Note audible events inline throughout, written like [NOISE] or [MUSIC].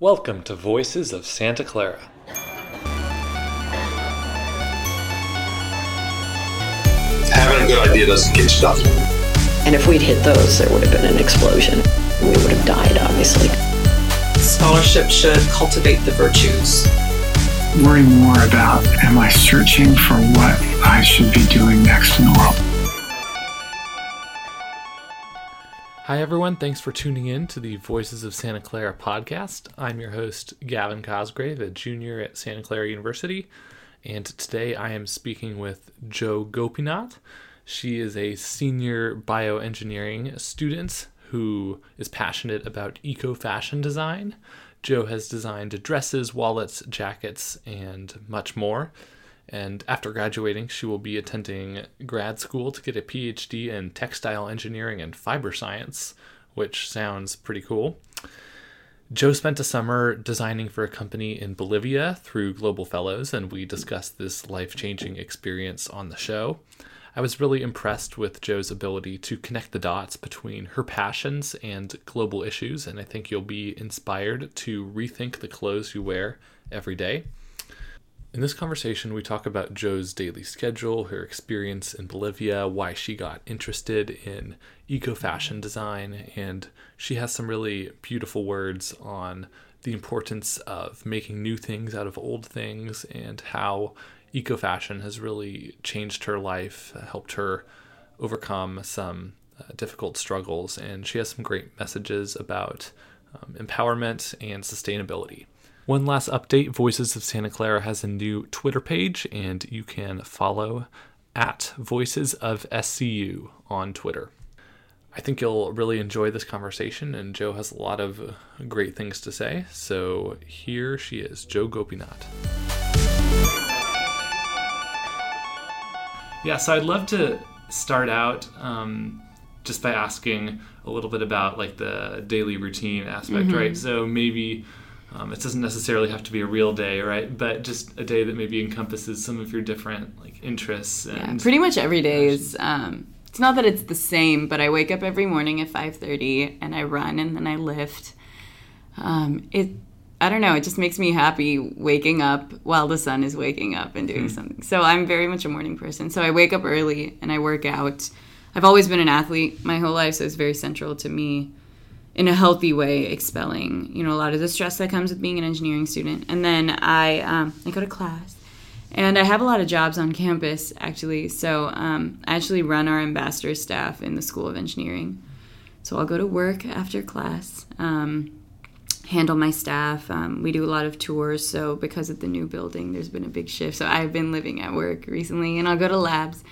Welcome to Voices of Santa Clara. Having a good idea doesn't get you stuff. And if we'd hit those, there would have been an explosion. We would have died, obviously. Scholarship should cultivate the virtues. Worry more about am I searching for what I should be doing next in the world? Hi, everyone. Thanks for tuning in to the Voices of Santa Clara podcast. I'm your host, Gavin Cosgrave, a junior at Santa Clara University. And today I am speaking with Jo Gopinath. She is a senior bioengineering student who is passionate about eco fashion design. Jo has designed dresses, wallets, jackets, and much more. And after graduating, she will be attending grad school to get a PhD in textile engineering and fiber science, which sounds pretty cool. Jo spent a summer designing for a company in Bolivia through Global Fellows, and we discussed this life changing experience on the show. I was really impressed with Jo's ability to connect the dots between her passions and global issues, and I think you'll be inspired to rethink the clothes you wear every day. In this conversation, we talk about Jo's daily schedule, her experience in Bolivia, why she got interested in eco fashion design, and she has some really beautiful words on the importance of making new things out of old things and how eco fashion has really changed her life, helped her overcome some uh, difficult struggles, and she has some great messages about um, empowerment and sustainability. One last update Voices of Santa Clara has a new Twitter page, and you can follow at Voices of SCU on Twitter. I think you'll really enjoy this conversation, and Jo has a lot of great things to say. So here she is, Jo Gopinath. Yeah, so I'd love to start out um, just by asking a little bit about like the daily routine aspect, mm-hmm. right? So maybe um, it doesn't necessarily have to be a real day, right? But just a day that maybe encompasses some of your different like interests. And yeah, pretty much every day is. Um, it's not that it's the same, but I wake up every morning at five thirty and I run and then I lift. Um, it I don't know, it just makes me happy waking up while the sun is waking up and doing mm. something. So I'm very much a morning person. So I wake up early and I work out. I've always been an athlete my whole life, so it's very central to me in a healthy way expelling, you know, a lot of the stress that comes with being an engineering student. And then I um, I go to class. And I have a lot of jobs on campus, actually. So um, I actually run our ambassador staff in the School of Engineering. So I'll go to work after class. Um, handle my staff. Um, we do a lot of tours, so because of the new building, there's been a big shift. So I've been living at work recently, and I'll go to labs.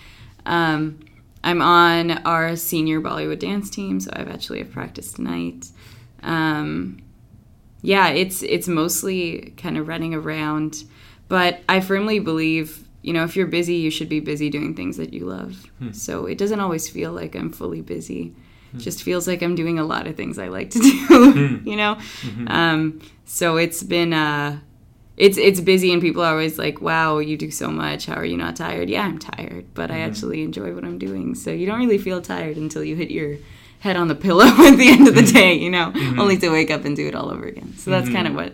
I'm on our senior Bollywood dance team, so I've actually have practice tonight. Um, yeah, it's it's mostly kind of running around, but I firmly believe you know if you're busy, you should be busy doing things that you love. Hmm. So it doesn't always feel like I'm fully busy mm just feels like I'm doing a lot of things I like to [LAUGHS] do, mm you know? Mm-hmm. Um, so it's been, uh, it's, it's busy and people are always like, wow, you do so much. How are you not tired? Yeah, I'm tired, but I mm-hmm. actually enjoy what I'm doing. So you don't really feel tired until you hit your head on the pillow [LAUGHS] at the end of the mm-hmm. day, you know, only to wake up and do it all over again. So that's kind of what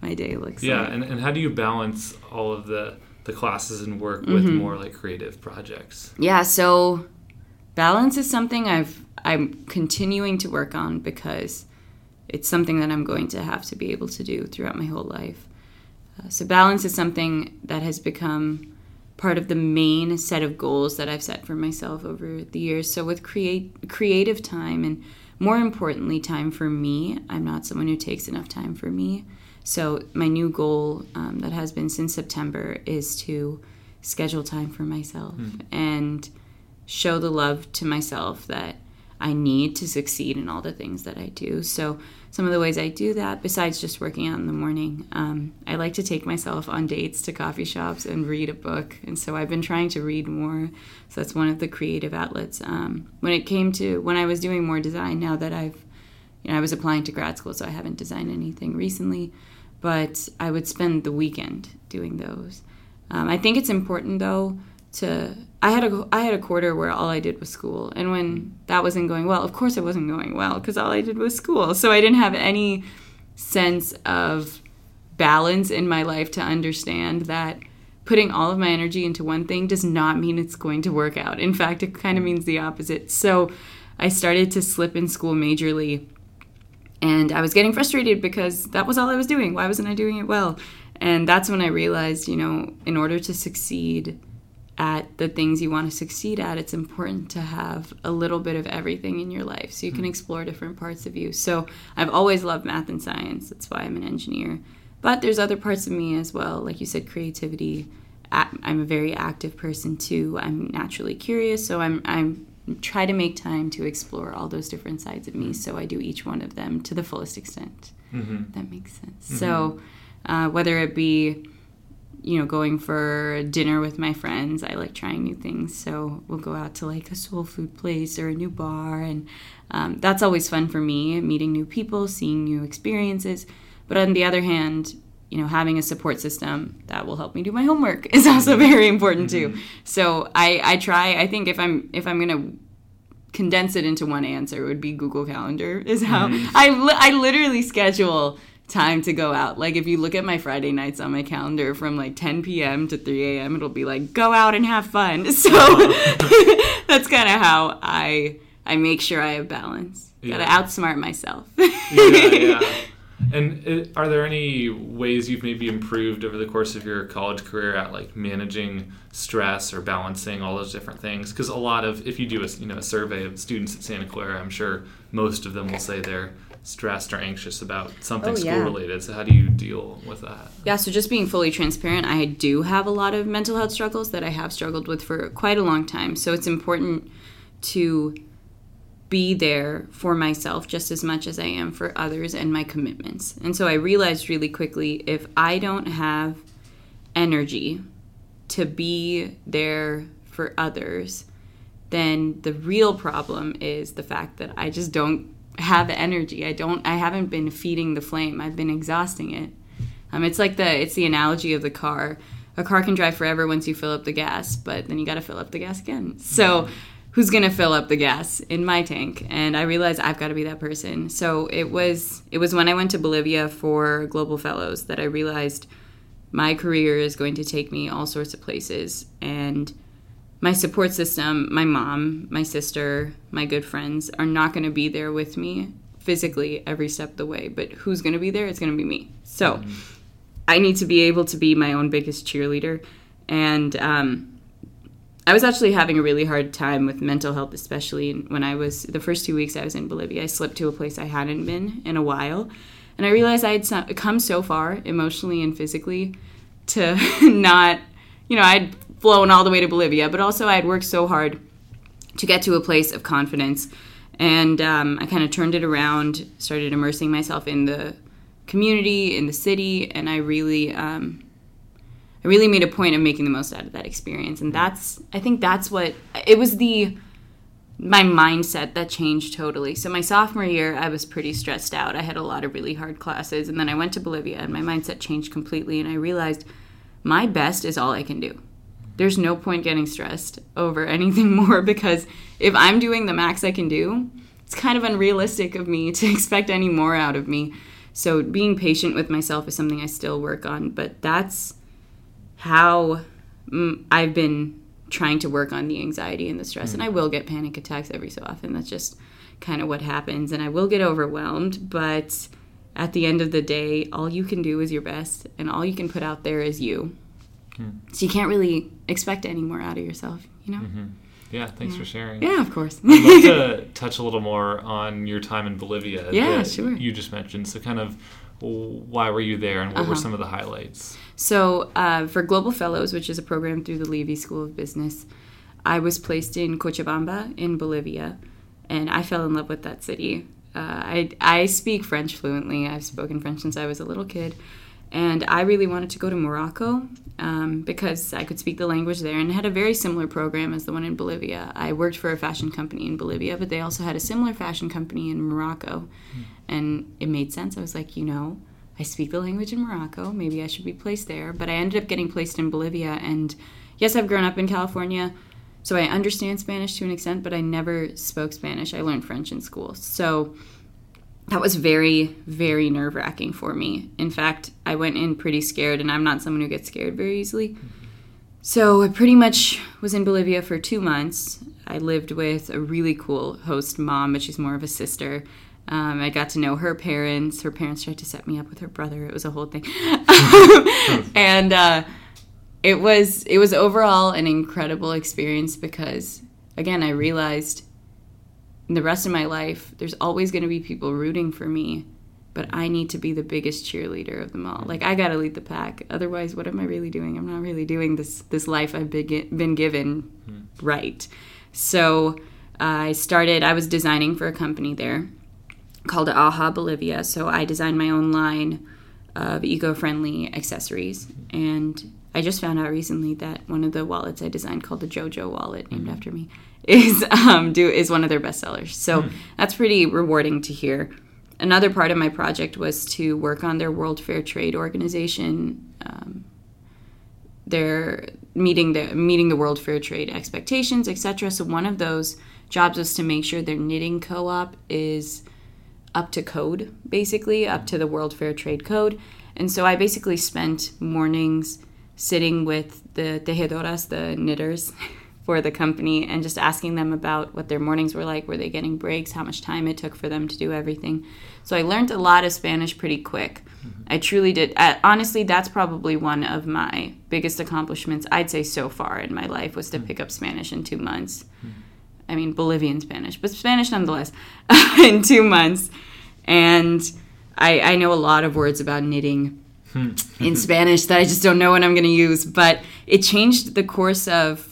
my day looks yeah, like. Yeah. And, and how do you balance all of the, the classes and work with mm-hmm. more like creative projects? Yeah, so balance is something I've I'm continuing to work on because it's something that I'm going to have to be able to do throughout my whole life. Uh, so balance is something that has become part of the main set of goals that I've set for myself over the years. So with create creative time and more importantly time for me, I'm not someone who takes enough time for me. So my new goal um, that has been since September is to schedule time for myself mm. and show the love to myself that I need to succeed in all the things that I do. So, some of the ways I do that, besides just working out in the morning, um, I like to take myself on dates to coffee shops and read a book. And so, I've been trying to read more. So, that's one of the creative outlets. Um, when it came to when I was doing more design, now that I've, you know, I was applying to grad school, so I haven't designed anything recently, but I would spend the weekend doing those. Um, I think it's important though to I had a I had a quarter where all I did was school, and when that wasn't going well, of course it wasn't going well because all I did was school. So I didn't have any sense of balance in my life to understand that putting all of my energy into one thing does not mean it's going to work out. In fact, it kind of means the opposite. So I started to slip in school majorly and I was getting frustrated because that was all I was doing. Why wasn't I doing it well? And that's when I realized, you know, in order to succeed at the things you want to succeed at, it's important to have a little bit of everything in your life so you can hmm. explore different parts of you. So I've always loved math and science. That's why I'm an engineer. But there's other parts of me as well, like you said, creativity. I'm a very active person too. I'm naturally curious, so I'm I'm try to make time to explore all those different sides of me. Hmm. So I do each one of them to the fullest extent. Mm-hmm. That makes sense. Mm-hmm. So uh, whether it be you know going for dinner with my friends. I like trying new things. So we'll go out to like a soul food place or a new bar. And um, that's always fun for me meeting new people seeing new experiences. But on the other hand you know having a support system that will help me do my homework is [LAUGHS] also very important too. So i i try i think if i'm if i'm gonna condense it into one answer it would be google calendar is how I, li- I literally schedule time to go out. Like if you look at my friday nights on my calendar from like 10 p.m to 3 a.m it'll be like go out and have fun. [LAUGHS] So [LAUGHS] that's kind of how i i make sure i have balance. Gotta outsmart myself. [LAUGHS] Yeah, yeah. And uh, are there any ways you've maybe improved over the course of your college career at like managing stress or balancing all those different things? Because a lot of, if you do a you know a survey of students at Santa Clara, I'm sure most of them will say they're stressed or anxious about something Oh, school yeah. related. So how do you deal with that? Yeah, so just being fully transparent, I do have a lot of mental health struggles that I have struggled with for quite a long time. So it's important to be there for myself just as much as I am for others and my commitments. And so I realized really quickly if I don't have energy to be there for others, then the real problem is the fact that I just don't have energy. I don't I haven't been feeding the flame. I've been exhausting it. Um, it's like the it's the analogy of the car. A car can drive forever once you fill up the gas, but then you got to fill up the gas again. So, who's gonna fill up the gas in my tank? And I realized I've got to be that person. So it was it was when I went to Bolivia for Global Fellows that I realized my career is going to take me all sorts of places and my support system, my mom, my sister, my good friends are not going to be there with me physically every step of the way. But who's going to be there? It's going to be me. So I need to be able to be my own biggest cheerleader. And um, I was actually having a really hard time with mental health, especially when I was the first two weeks I was in Bolivia. I slipped to a place I hadn't been in a while. And I realized I had come so far emotionally and physically to [LAUGHS] not, you know, I'd flown all the way to Bolivia, but also I had worked so hard to get to a place of confidence. And um, I kind of turned it around, started immersing myself in the community, in the city, and I really, um, I really made a point of making the most out of that experience. And that's, I think that's what it was the my mindset that changed totally. So my sophomore year, I was pretty stressed out. I had a lot of really hard classes, and then I went to Bolivia, and my mindset changed completely. And I realized my best is all I can do. There's no point getting stressed over anything [LAUGHS] more because if I'm doing the max I can do, it's kind of unrealistic of me [LAUGHS] to expect any more out of me. So being patient with myself is something I still work on, but that's how mm, I've been trying to work on the anxiety and the stress. And I will get panic attacks every so often. That's just kind of what happens. And I will get overwhelmed, but at the end of the day, all you can do is your best, and all you can put out there is you. So you can't really expect any more out of yourself, you know? Yeah, thanks for sharing. Yeah, of course. I'd love to [LAUGHS] touch a little more on your time in Bolivia. Yeah, that sure. You just mentioned. So, kind of, why were you there, and what Uh-huh. were some of the highlights? So, uh, for Global Fellows, which is a program through the Leavey School of Business, I was placed in Cochabamba in Bolivia, and I fell in love with that city. Uh, I, I speak French fluently. I've spoken French since I was a little kid. And I really wanted to go to Morocco um, because I could speak the language there and had a very similar program as the one in Bolivia. I worked for a fashion company in Bolivia, but they also had a similar fashion company in Morocco. And it made sense. I was like, you know, I speak the language in Morocco. Maybe I should be placed there. But I ended up getting placed in Bolivia. And yes, I've grown up in California, so I understand Spanish to an extent, but I never spoke Spanish. I learned French in school. So that was very, very nerve wracking for me. In fact, I went in pretty scared, and I'm not someone who gets scared very easily. So I pretty much was in Bolivia for two months. I lived with a really cool host mom, but she's more of a sister. Um, I got to know her parents. Her parents tried to set me up with her brother. It was a whole thing, [LAUGHS] and uh, it was it was overall an incredible experience because again I realized in the rest of my life there's always going to be people rooting for me, but I need to be the biggest cheerleader of them all. Like I got to lead the pack. Otherwise, what am I really doing? I'm not really doing this this life I've been been given hmm. right. So I started. I was designing for a company there called Aha Bolivia. So I designed my own line of eco-friendly accessories, and I just found out recently that one of the wallets I designed, called the JoJo wallet, named hmm. after me, is um, do is one of their bestsellers. So that's pretty rewarding to hear. Another part of my project was to work on their World Fair Trade Organization. Um, their meeting the meeting the World Fair Trade expectations, etc. So one of those jobs was to make sure their knitting co-op is up to code, basically up to the World Fair Trade Code. And so I basically spent mornings sitting with the tejedoras, the knitters [LAUGHS] for the company, and just asking them about what their mornings were like. Were they getting breaks? How much time it took for them to do everything? So I learned a lot of Spanish pretty quick. Mm-hmm. I truly did. I, honestly, that's probably one of my biggest accomplishments, I'd say, so far in my life, was to mm. pick up Spanish in two months. Mm. I mean, Bolivian Spanish, but Spanish nonetheless, [LAUGHS] in two months. And I, I know a lot of words about knitting hmm. in Spanish that I just don't know what I'm going to use. But it changed the course of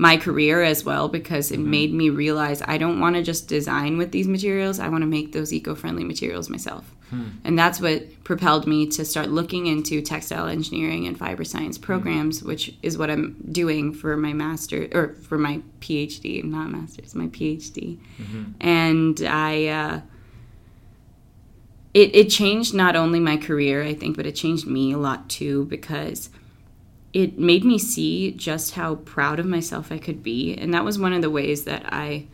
my career as well because it mm-hmm. made me realize I don't want to just design with these materials. I want to make those eco friendly materials myself. Hmm. And that's what propelled me to start looking into textile engineering and fiber science hmm. programs, which is what I'm doing for my master or for my PhD, not master's, my PhD. Mm-hmm. And I, uh, it, it changed not only my career, I think, but it changed me a lot too because it made me see just how proud of myself I could be. And that was one of the ways that I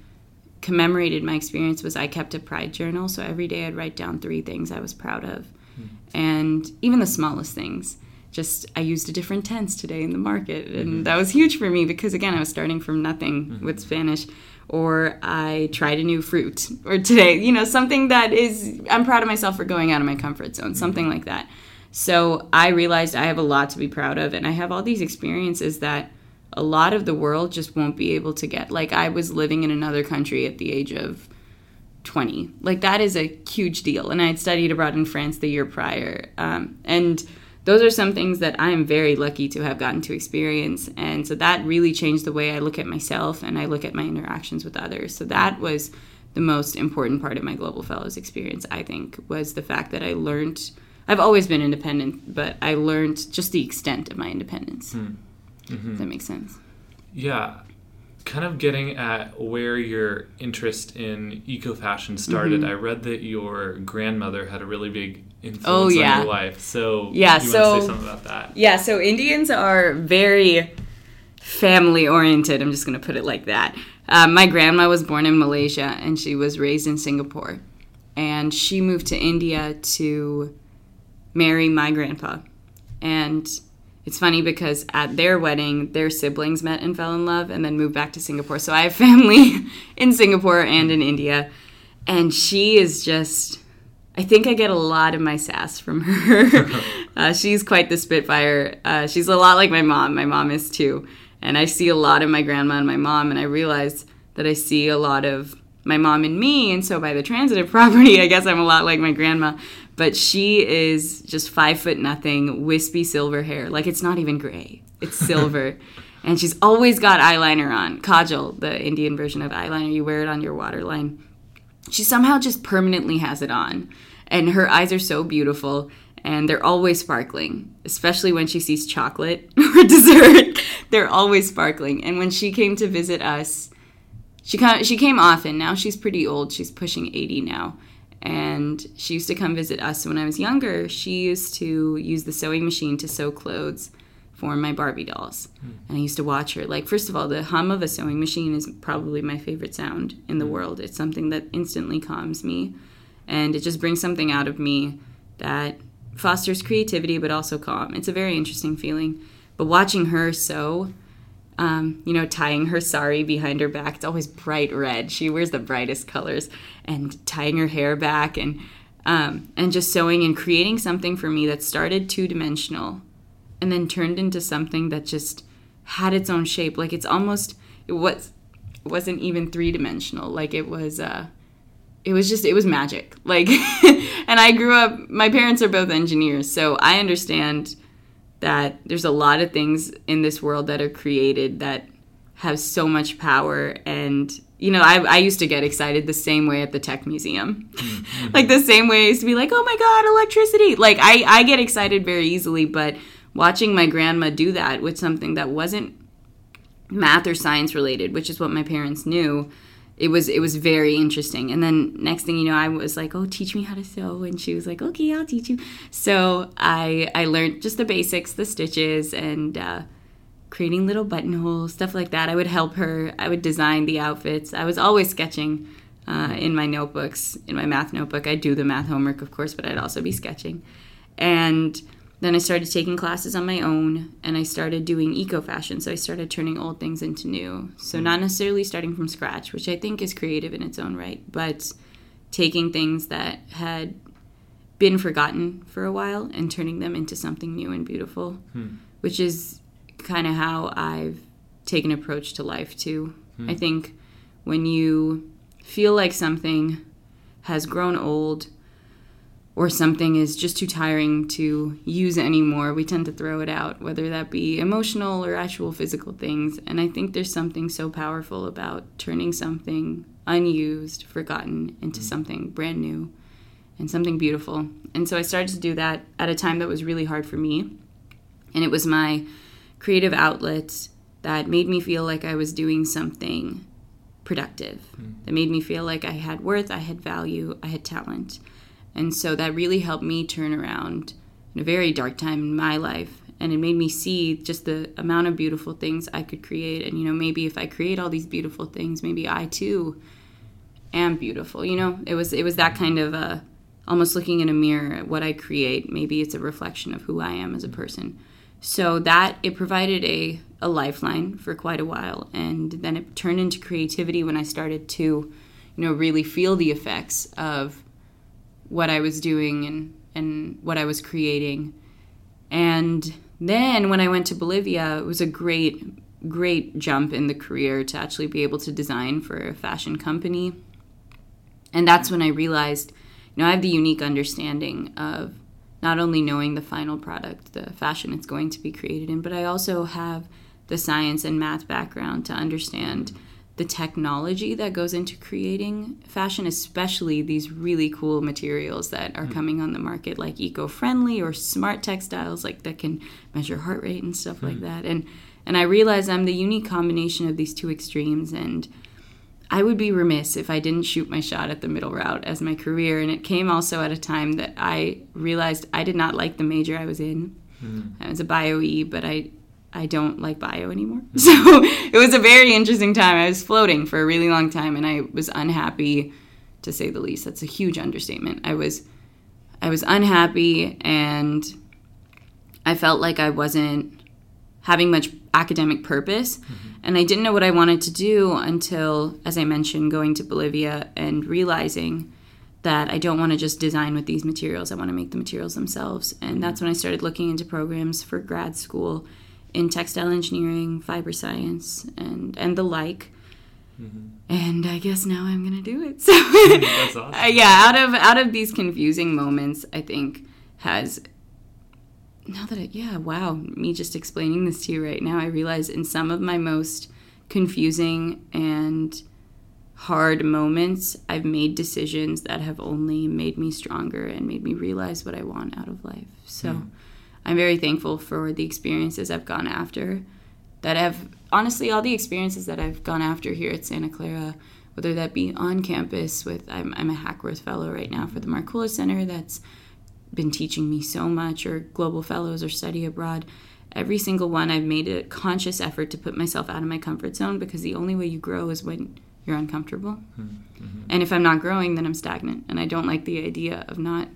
commemorated my experience was I kept a pride journal. So every day I'd write down three things I was proud of. Hmm. And even the smallest things. Just I used a different tense today in the market. And mm-hmm. that was huge for me because again I was starting from nothing mm-hmm. with Spanish. Or I tried a new fruit. Or today, you know, something that is I'm proud of myself for going out of my comfort zone, mm-hmm. something like that. So I realized I have a lot to be proud of, and I have all these experiences that a lot of the world just won't be able to get. Like I was living in another country at the age of 20. Like that is a huge deal. And I had studied abroad in France the year prior. Um, and those are some things that I am very lucky to have gotten to experience. And so that really changed the way I look at myself and I look at my interactions with others. So that was the most important part of my Global Fellows experience, I think, was the fact that I learned. I've always been independent, but I learned just the extent of my independence. If that makes sense. Yeah, kind of getting at where your interest in eco fashion started. Mm-hmm. I read that your grandmother had a really big influence Oh, on your life. So Yeah, you want so- to say something about that? Yeah, so Indians are very family oriented. I'm just going to put it like that. Um, my grandma was born in Malaysia and she was raised in Singapore. And she moved to India to marry my grandpa. And it's funny because at their wedding, their siblings met and fell in love and then moved back to Singapore. So I have [LAUGHS] family in Singapore and in India. And she is just, I think I get a lot of my sass from her. [LAUGHS] uh, she's quite the spitfire. Uh, she's a lot like my mom. My mom is too. And I see a lot of my grandma and my mom, and I realize that I see a lot of my mom and me. And so by the transitive [LAUGHS] property, I guess I'm a lot like my grandma. But she is just five foot nothing, wispy silver hair. Like it's not even gray, it's [LAUGHS] silver. and she's always got eyeliner on. Kajal, the Indian version of eyeliner, you wear it on your waterline she somehow just permanently has it on. And her eyes are so beautiful and they're always sparkling, especially when she sees chocolate [LAUGHS] or dessert. they're always sparkling. And when she came to visit us, she come, she came often. Now she's pretty old. She's pushing 80 now. And she used to come visit us when I was younger. She used to use the sewing machine to sew clothes for my Barbie dolls. Hmm. And I used to watch her. Like, first of all, the hum of a sewing machine is probably my favorite sound in the hmm. world. It's something that instantly calms me. and it just brings something out of me that fosters creativity but also calm. It's a very interesting feeling. But watching her sew, um, you know, tying her sari behind her back, it's always bright red. She wears the brightest colors, and tying her hair back and um, and just sewing and creating something for me that started two dimensional and then turned into something that just had its own shape. Like it's almost it was it wasn't even three dimensional. Like it was uh it was just it was magic. Like [LAUGHS] and I grew up my parents are both engineers, so I understand that there's a lot of things in this world that are created that have so much power. And you know I, I used to get excited the same way at the tech museum. Mm-hmm. [LAUGHS] like the same way i used to be like oh my god electricity. Like I, I get excited very easily but watching my grandma do that with something that wasn't math or science related which is what my parents knew it was it was very interesting. And then next thing you know i was like oh teach me how to sew. And she was like okay i'll teach you. So i i learned just the basics the stitches and uh, creating little buttonholes stuff like that. I would help her. I would design the outfits. I was always sketching uh, in my notebooks in my math notebook. I'd do the math homework of course but i'd also be sketching. And then I started taking classes on my own and I started doing eco fashion. So I started turning old things into new. So, not necessarily starting from scratch, which I think is creative in its own right, but taking things that had been forgotten for a while and turning them into something new and beautiful, hmm. which is kind of how I've taken approach to life too. Hmm. I think when you feel like something has grown old or something is just too tiring to use anymore, we tend to throw it out, whether that be emotional or actual physical things. And I think there's something so powerful about turning something unused, forgotten, into mm-hmm. something brand new and something beautiful. And so I started to do that at a time that was really hard for me. And it was my creative outlet that made me feel like I was doing something productive, mm. that made me feel like I had worth, I had value, I had talent. And so that really helped me turn around in a very dark time in my life. And it made me see just the amount of beautiful things I could create. And, you know, maybe if I create all these beautiful things, maybe I too am beautiful. You know, it was, it was that kind of uh, almost looking in a mirror at what I create. Maybe it's a reflection of who I am as a person. So that it provided a, a lifeline for quite a while. And then it turned into creativity when I started to, you know, really feel the effects of what I was doing and, and what I was creating. And then when I went to Bolivia, it was a great, great jump in the career to actually be able to design for a fashion company. And that's when I realized, you know, I have the unique understanding of not only knowing the final product, the fashion it's going to be created in, but I also have the science and math background to understand the technology that goes into creating fashion, especially these really cool materials that are mm coming on the market, like eco-friendly or smart textiles, like that can measure heart rate and stuff mm like that. And and I realize I'm the unique combination of these two extremes, and I would be remiss if I didn't shoot my shot at the middle route as my career. And it came also at a time that I realized I did not like the major I was in. mm I was a bio E, but I I don't like bio anymore. [LAUGHS] So it was a very interesting time. I was floating for a really long time and I was unhappy to say the least. That's a huge understatement. I was I was unhappy and I felt like I wasn't having much academic purpose mm-hmm. and I didn't know what I wanted to do until as I mentioned going to Bolivia and realizing that I don't want to just design with these materials. I want to make the materials themselves. And that's when I started looking into programs for grad school in textile engineering, fiber science, and and the like. Mm-hmm. And I guess now I'm gonna do it. [LAUGHS] So [LAUGHS] awesome. Uh, yeah, out of out of these confusing moments, I think has now that I, yeah, wow, me just explaining this to you right now, I realize in some of my most confusing and hard moments, I've made decisions that have only made me stronger and made me realize what I want out of life. So. Mm I'm very thankful for the experiences I've gone after that have honestly all the experiences that I've gone after here at Santa Clara, whether that be on campus with I'm, I'm a Hackworth fellow right now for the Markkula Center that's been teaching me so much, or global fellows or study abroad. Every single one, I've made a conscious effort to put myself out of my comfort zone because the only way you grow is when you're uncomfortable. Hmm, hmm. And if I'm not growing, then I'm stagnant. And I don't like the idea of not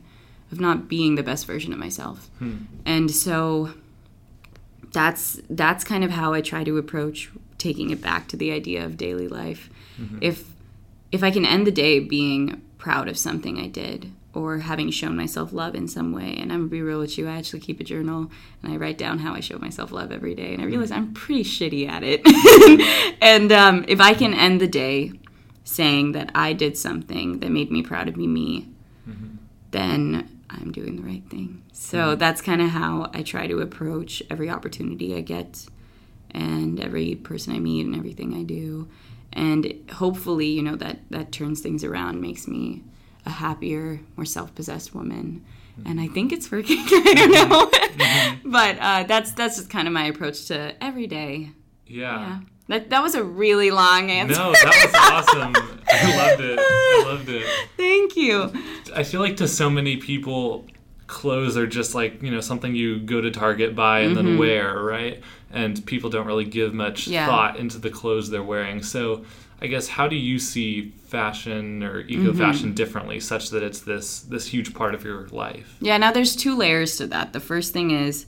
of not being the best version of myself. Hmm. And so that's that's kind of how I try to approach taking it back to the idea of daily life. Mm-hmm. If if I can end the day being proud of something I did or having shown myself love in some way, and I'm gonna be real with you, I actually keep a journal and I write down how I show myself love every day, and I realize hmm. I'm pretty shitty at it. [LAUGHS] [LAUGHS] and um, if I can end the day saying that I did something that made me proud of me, me, mm-hmm. then I'm doing the right thing. So mm-hmm. that's kind of how I try to approach every opportunity I get and every person I meet and everything I do. And hopefully, you know, that that turns things around, makes me a happier, more self-possessed woman. And I think it's working. [LAUGHS] I don't mm-hmm. know, mm-hmm. [LAUGHS] but uh, that's that's just kind of my approach to every day. Yeah. Yeah, that that was a really long answer. No, that was [LAUGHS] awesome. I loved it. I loved it. Thank you. I feel like to so many people, clothes are just like, you know, something you go to Target, buy, and then mm-hmm. wear, right? And people don't really give much Yeah. thought into the clothes they're wearing. So I guess how do you see fashion or eco mm-hmm. fashion differently such that it's this this huge part of your life? Yeah, now there's two layers to that. The first thing is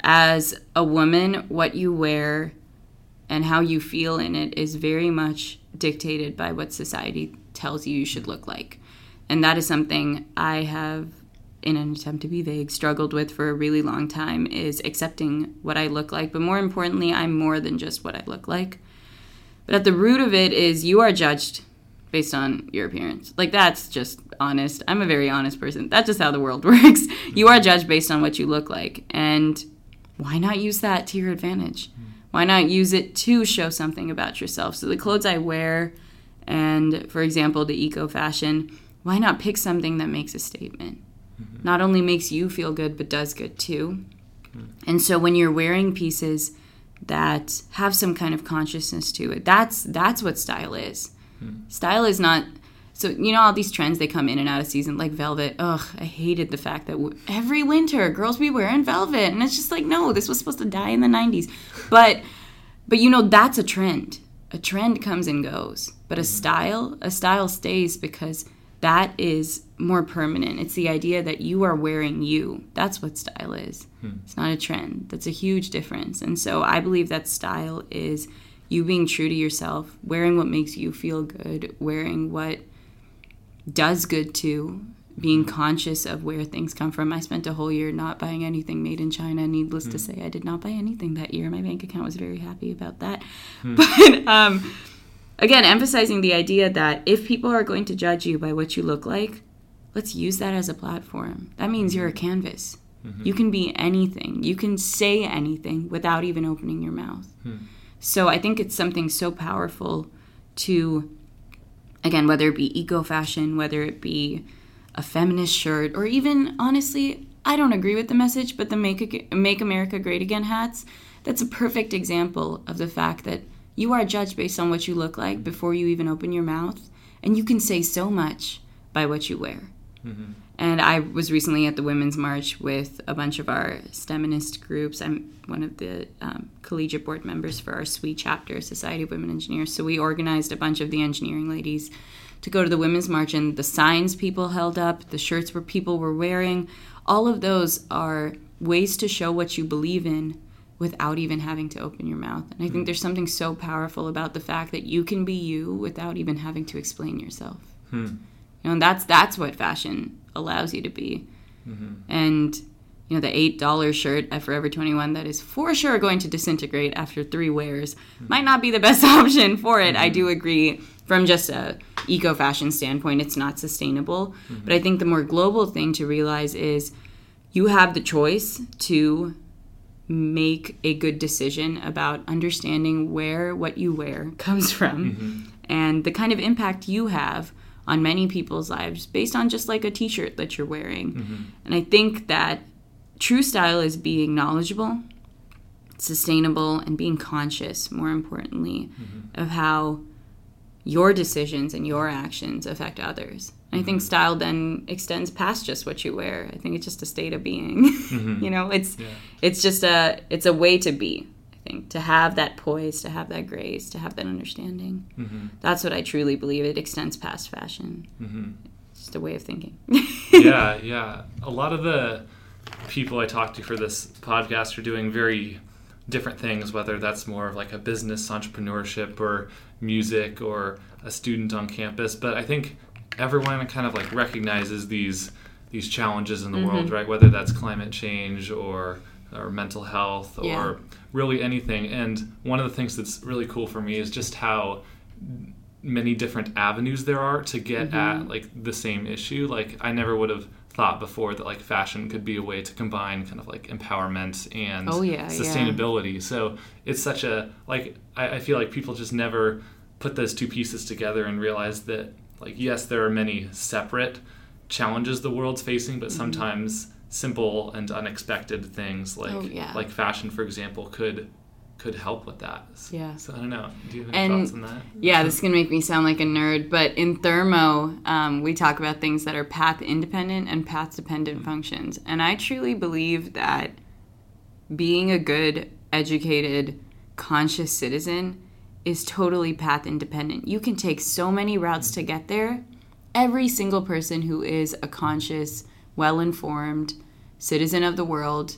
as a woman, what you wear and how you feel in it is very much dictated by what society tells you you should look like. And that is something I have in an attempt to be vague struggled with for a really long time is accepting what I look like, but more importantly, I'm more than just what I look like. But at the root of it is you are judged based on your appearance. Like that's just honest. I'm a very honest person. That's just how the world [LAUGHS] works. You are judged based on what you look like. And why not use that to your advantage? Why not use it to show something about yourself? So the clothes I wear and for example the eco fashion, why not pick something that makes a statement? Mm-hmm. Not only makes you feel good but does good too. Mm-hmm. And so when you're wearing pieces that have some kind of consciousness to it, that's that's what style is. Mm-hmm. Style is not so you know all these trends they come in and out of season like velvet. Ugh, I hated the fact that w- every winter girls be wearing velvet, and it's just like no, this was supposed to die in the '90s. But but you know that's a trend. A trend comes and goes, but a style a style stays because that is more permanent. It's the idea that you are wearing you. That's what style is. Hmm. It's not a trend. That's a huge difference. And so I believe that style is you being true to yourself, wearing what makes you feel good, wearing what does good to, being hmm. conscious of where things come from. I spent a whole year not buying anything made in China. Needless to hmm. say, I did not buy anything that year. My bank account was very happy about that. [LAUGHS] But um, again, emphasizing the idea that if people are going to judge you by what you look like, let's use that as a platform. That means you're a mm-hmm. canvas. Mm-hmm. You can be anything. You can say anything without even opening your mouth. Hmm. So I think it's something so powerful to, again, whether it be eco fashion, whether it be a feminist shirt, or even honestly, I don't agree with the message, but the Make, Make America Great Again hats, that's a perfect example of the fact that you are judged based on what you look like before you even open your mouth. And you can say so much by what you wear. And I was recently at the Women's March with a bunch of our STEMinist groups. I'm one of the um, collegiate board members for our SWE chapter, Society of Women Engineers. So we organized a bunch of the engineering ladies to go to the Women's March, and the signs people held up, the shirts where people were wearing, all of those are ways to show what you believe in without even having to open your mouth. And I think hmm. there's something so powerful about the fact that you can be you without even having to explain yourself. Hmm. You know, and that's that's what fashion allows you to be. Mm-hmm. And you know, the eight dollar shirt at Forever Twenty One that is for sure going to disintegrate after three wears hmm. might not be the best [LAUGHS] option for it. I mm-hmm. do agree from just a eco fashion standpoint, it's not sustainable. Mm-hmm. But I think the more global thing to realize is you have the choice to make a good decision about understanding where what you wear [LAUGHS] comes from mm-hmm. and the kind of impact you have on many people's lives based on just like a t-shirt that you're wearing. Mm-hmm. And I think that true style is being knowledgeable, sustainable and being conscious more importantly mm-hmm. of how your decisions and your actions affect others. I think style then extends past just what you wear. I think it's just a state of being. [LAUGHS] you know, it's it's just a it's a way to be. I think to have that poise, to have that grace, to have that understanding. Mm-hmm. That's what I truly believe. It extends past fashion. It's just a way of thinking. [LAUGHS] yeah, [LAUGHS] yeah. A lot of the people I talk to for this podcast are doing very different things, whether that's more of like a business entrepreneurship or music or a student on campus. But I think everyone kind of like recognizes these these challenges in the Mm-hmm. world, right? Whether that's climate change or or mental health or Yeah. really anything. And one of the things that's really cool for me is just how many different avenues there are to get Mm-hmm. at like the same issue. Like I never would have thought before that like fashion could be a way to combine kind of like empowerment and Oh, yeah, yeah. sustainability. So it's such a like I, I feel like people just never put those two pieces together and realize that like yes there are many separate challenges the world's facing, but sometimes simple and unexpected things like Mm-hmm. Oh, yeah. like fashion for example could could help with that. Yeah. So I don't know. Do you have any And- thoughts on that? Yeah, this is gonna make me sound like a nerd, but in thermo, um, we talk about things that are path independent and path dependent functions, and I truly believe that being a good, educated, conscious citizen is totally path independent. You can take so many routes to get there. Every single person who is a conscious, well informed citizen of the world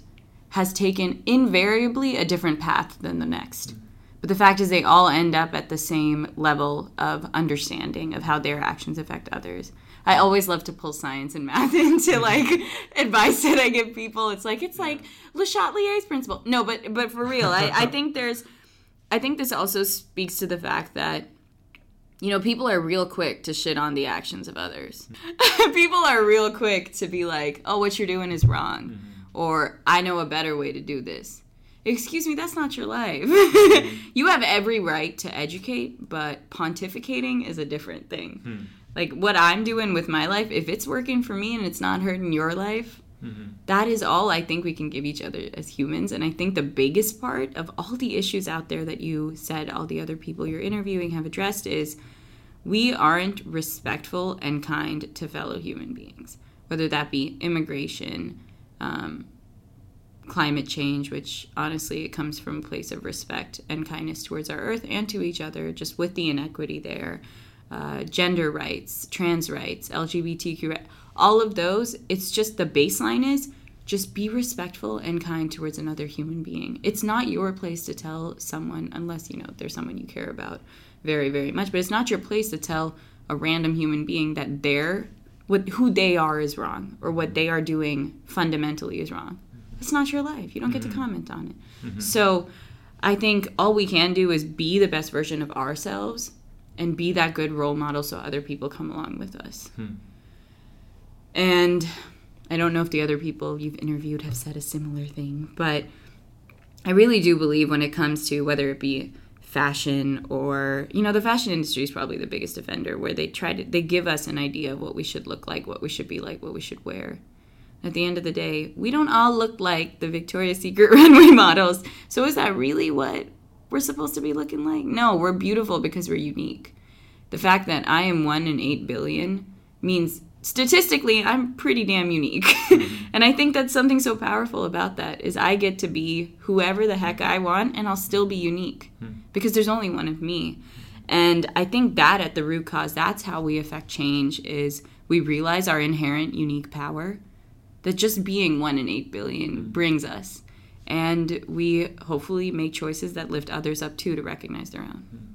has taken invariably a different path than the next. But the fact is, they all end up at the same level of understanding of how their actions affect others. I always love to pull science and math [LAUGHS] into like [LAUGHS] advice that I give people. It's like it's like Le Chatelier's principle. No, but but for real, I, I think there's, I think this also speaks to the fact that you know, people are real quick to shit on the actions of others. [LAUGHS] people are real quick to be like, oh, what you're doing is wrong. Mm-hmm. Or, I know a better way to do this. Excuse me, that's not your life. Mm-hmm. [LAUGHS] you have every right to educate, but pontificating is a different thing. Hmm. Like, what I'm doing with my life, if it's working for me and it's not hurting your life, that is all I think we can give each other as humans. And I think the biggest part of all the issues out there that you said all the other people you're interviewing have addressed is we aren't respectful and kind to fellow human beings, whether that be immigration, um, climate change, which honestly it comes from a place of respect and kindness towards our earth and to each other, just with the inequity there, uh, gender rights, trans rights, LGBTQ, ri- all of those. It's just the baseline is just be respectful and kind towards another human being. It's not your place to tell someone, unless you know there's someone you care about very, very much, but it's not your place to tell a random human being that they're what who they are is wrong or what they are doing fundamentally is wrong. It's not your life. You don't get to mm-hmm. comment on it. Mm-hmm. So I think all we can do is be the best version of ourselves and be that good role model so other people come along with us. Hmm. And I don't know if the other people you've interviewed have said a similar thing, but I really do believe when it comes to whether it be fashion or you know the fashion industry is probably the biggest offender where they try to they give us an idea of what we should look like what we should be like what we should wear. At the end of the day we don't all look like the victoria's secret [LAUGHS] runway models. So is that really what we're supposed to be looking like? No we're beautiful because we're unique. The fact that i am one in eight billion means statistically i'm pretty damn unique. [LAUGHS] Mm-hmm. And i think that's something so powerful about that is i get to be whoever the heck i want and i'll still be unique hmm. because there's only one of me. And i think that at the root cause that's how we affect change is we realize our inherent unique power that just being one in eight billion hmm. brings us. And we hopefully make choices that lift others up too to recognize their own hmm.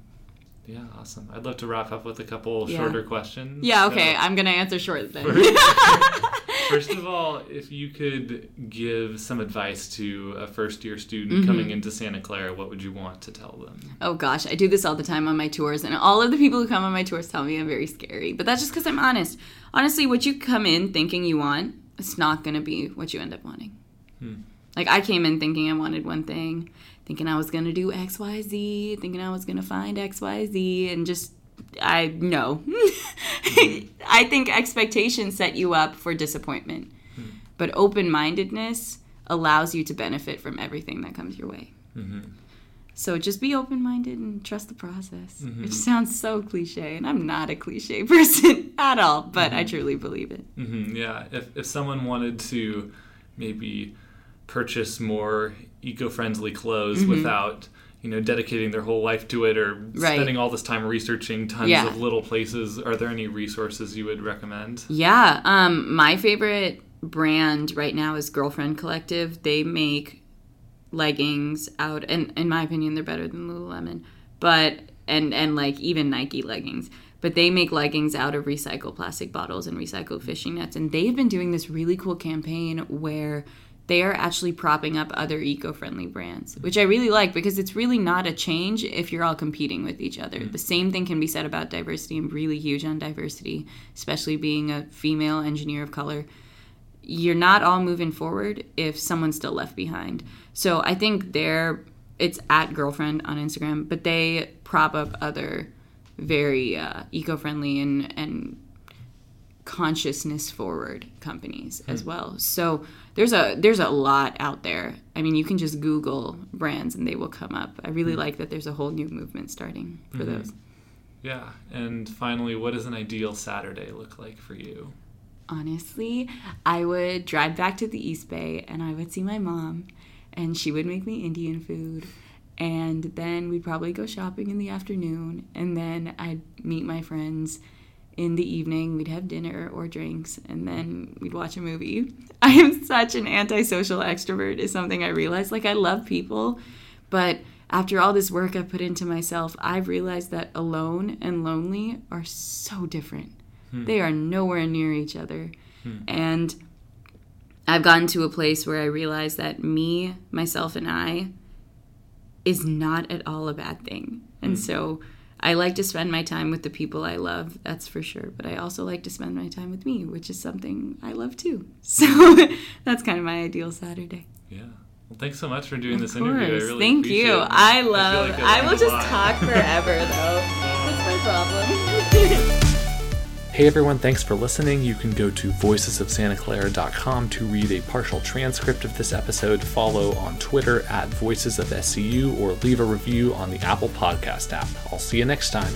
Yeah, awesome. I'd love to wrap up with a couple Yeah. shorter questions. yeah okay So, i'm gonna answer short then [LAUGHS] First of all, if you could give some advice to a first year student Mm-hmm. coming into Santa Clara, what would you want to tell them? Oh gosh, I do this all the time on my tours, and all of the people who come on my tours tell me I'm very scary. But that's just because I'm honest. Honestly, what you come in thinking you want, it's not going to be what you end up wanting. Like, I came in thinking I wanted one thing, thinking I was going to do X, Y, Z, thinking I was going to find X, Y, Z, and just, I, no. [LAUGHS] I think expectations set you up for disappointment. Hmm. But open mindedness allows you to benefit from everything that comes your way. Mm-hmm. So just be open minded and trust the process. Which mm-hmm. sounds so cliche, and I'm not a cliche [LAUGHS] person at all, but I mm-hmm. truly believe it. Mm-hmm. yeah, if, if someone wanted to maybe purchase more eco-friendly clothes without you know dedicating their whole life to it or Mm-hmm. Right. spending all this time researching tons Yeah. of little places. Are there any resources you would recommend? Yeah, um, my favorite brand right now is Girlfriend Collective. They make leggings out, and in my opinion, they're better than Lululemon. But and and like even Nike leggings. But they make leggings out of recycled plastic bottles and recycled fishing nets, and they've been doing this really cool campaign where they are actually propping up other eco-friendly brands, which I really like because it's really not a change if you're all competing with each other. The same thing can be said about diversity. I'm really huge on diversity, especially being a female engineer of color. You're not all moving forward if someone's still left behind. So I think they're it's at girlfriend on Instagram, but they prop up other very uh, eco-friendly and and consciousness forward companies as hmm. well. So there's a there's a lot out there. I mean, you can just Google brands and they will come up. I really hmm. like that there's a whole new movement starting for hmm. those. Yeah. And finally, what does an ideal Saturday look like for you? Honestly, I would drive back to the East Bay and I would see my mom and she would make me Indian food. And then we'd probably go shopping in the afternoon and then I'd meet my friends in the evening. We'd have dinner or drinks and then we'd watch a movie. [LAUGHS] I am such an antisocial extrovert is something I realized. Like I love people, but after all this work I've put into myself, I've realized that alone and lonely are so different. Hmm. They are nowhere near each other. Hmm. And I've gotten to a place where I realize that me, myself, and I is not at all a bad thing. And hmm. so I like to spend my time with the people I love, that's for sure. But I also like to spend my time with me, which is something I love too. [LAUGHS] So that's kind of my ideal Saturday. Yeah. Well, thanks so much for doing this Of interview. I course. really Thank you. it. I love. like I, will just talk [LAUGHS] forever, though. That's my problem. [LAUGHS] Hey everyone, thanks for listening. You can go to voicesofsantaclara.com to read a partial transcript of this episode, follow on Twitter at Voices of SCU, or leave a review on the Apple Podcast app. I'll see you next time.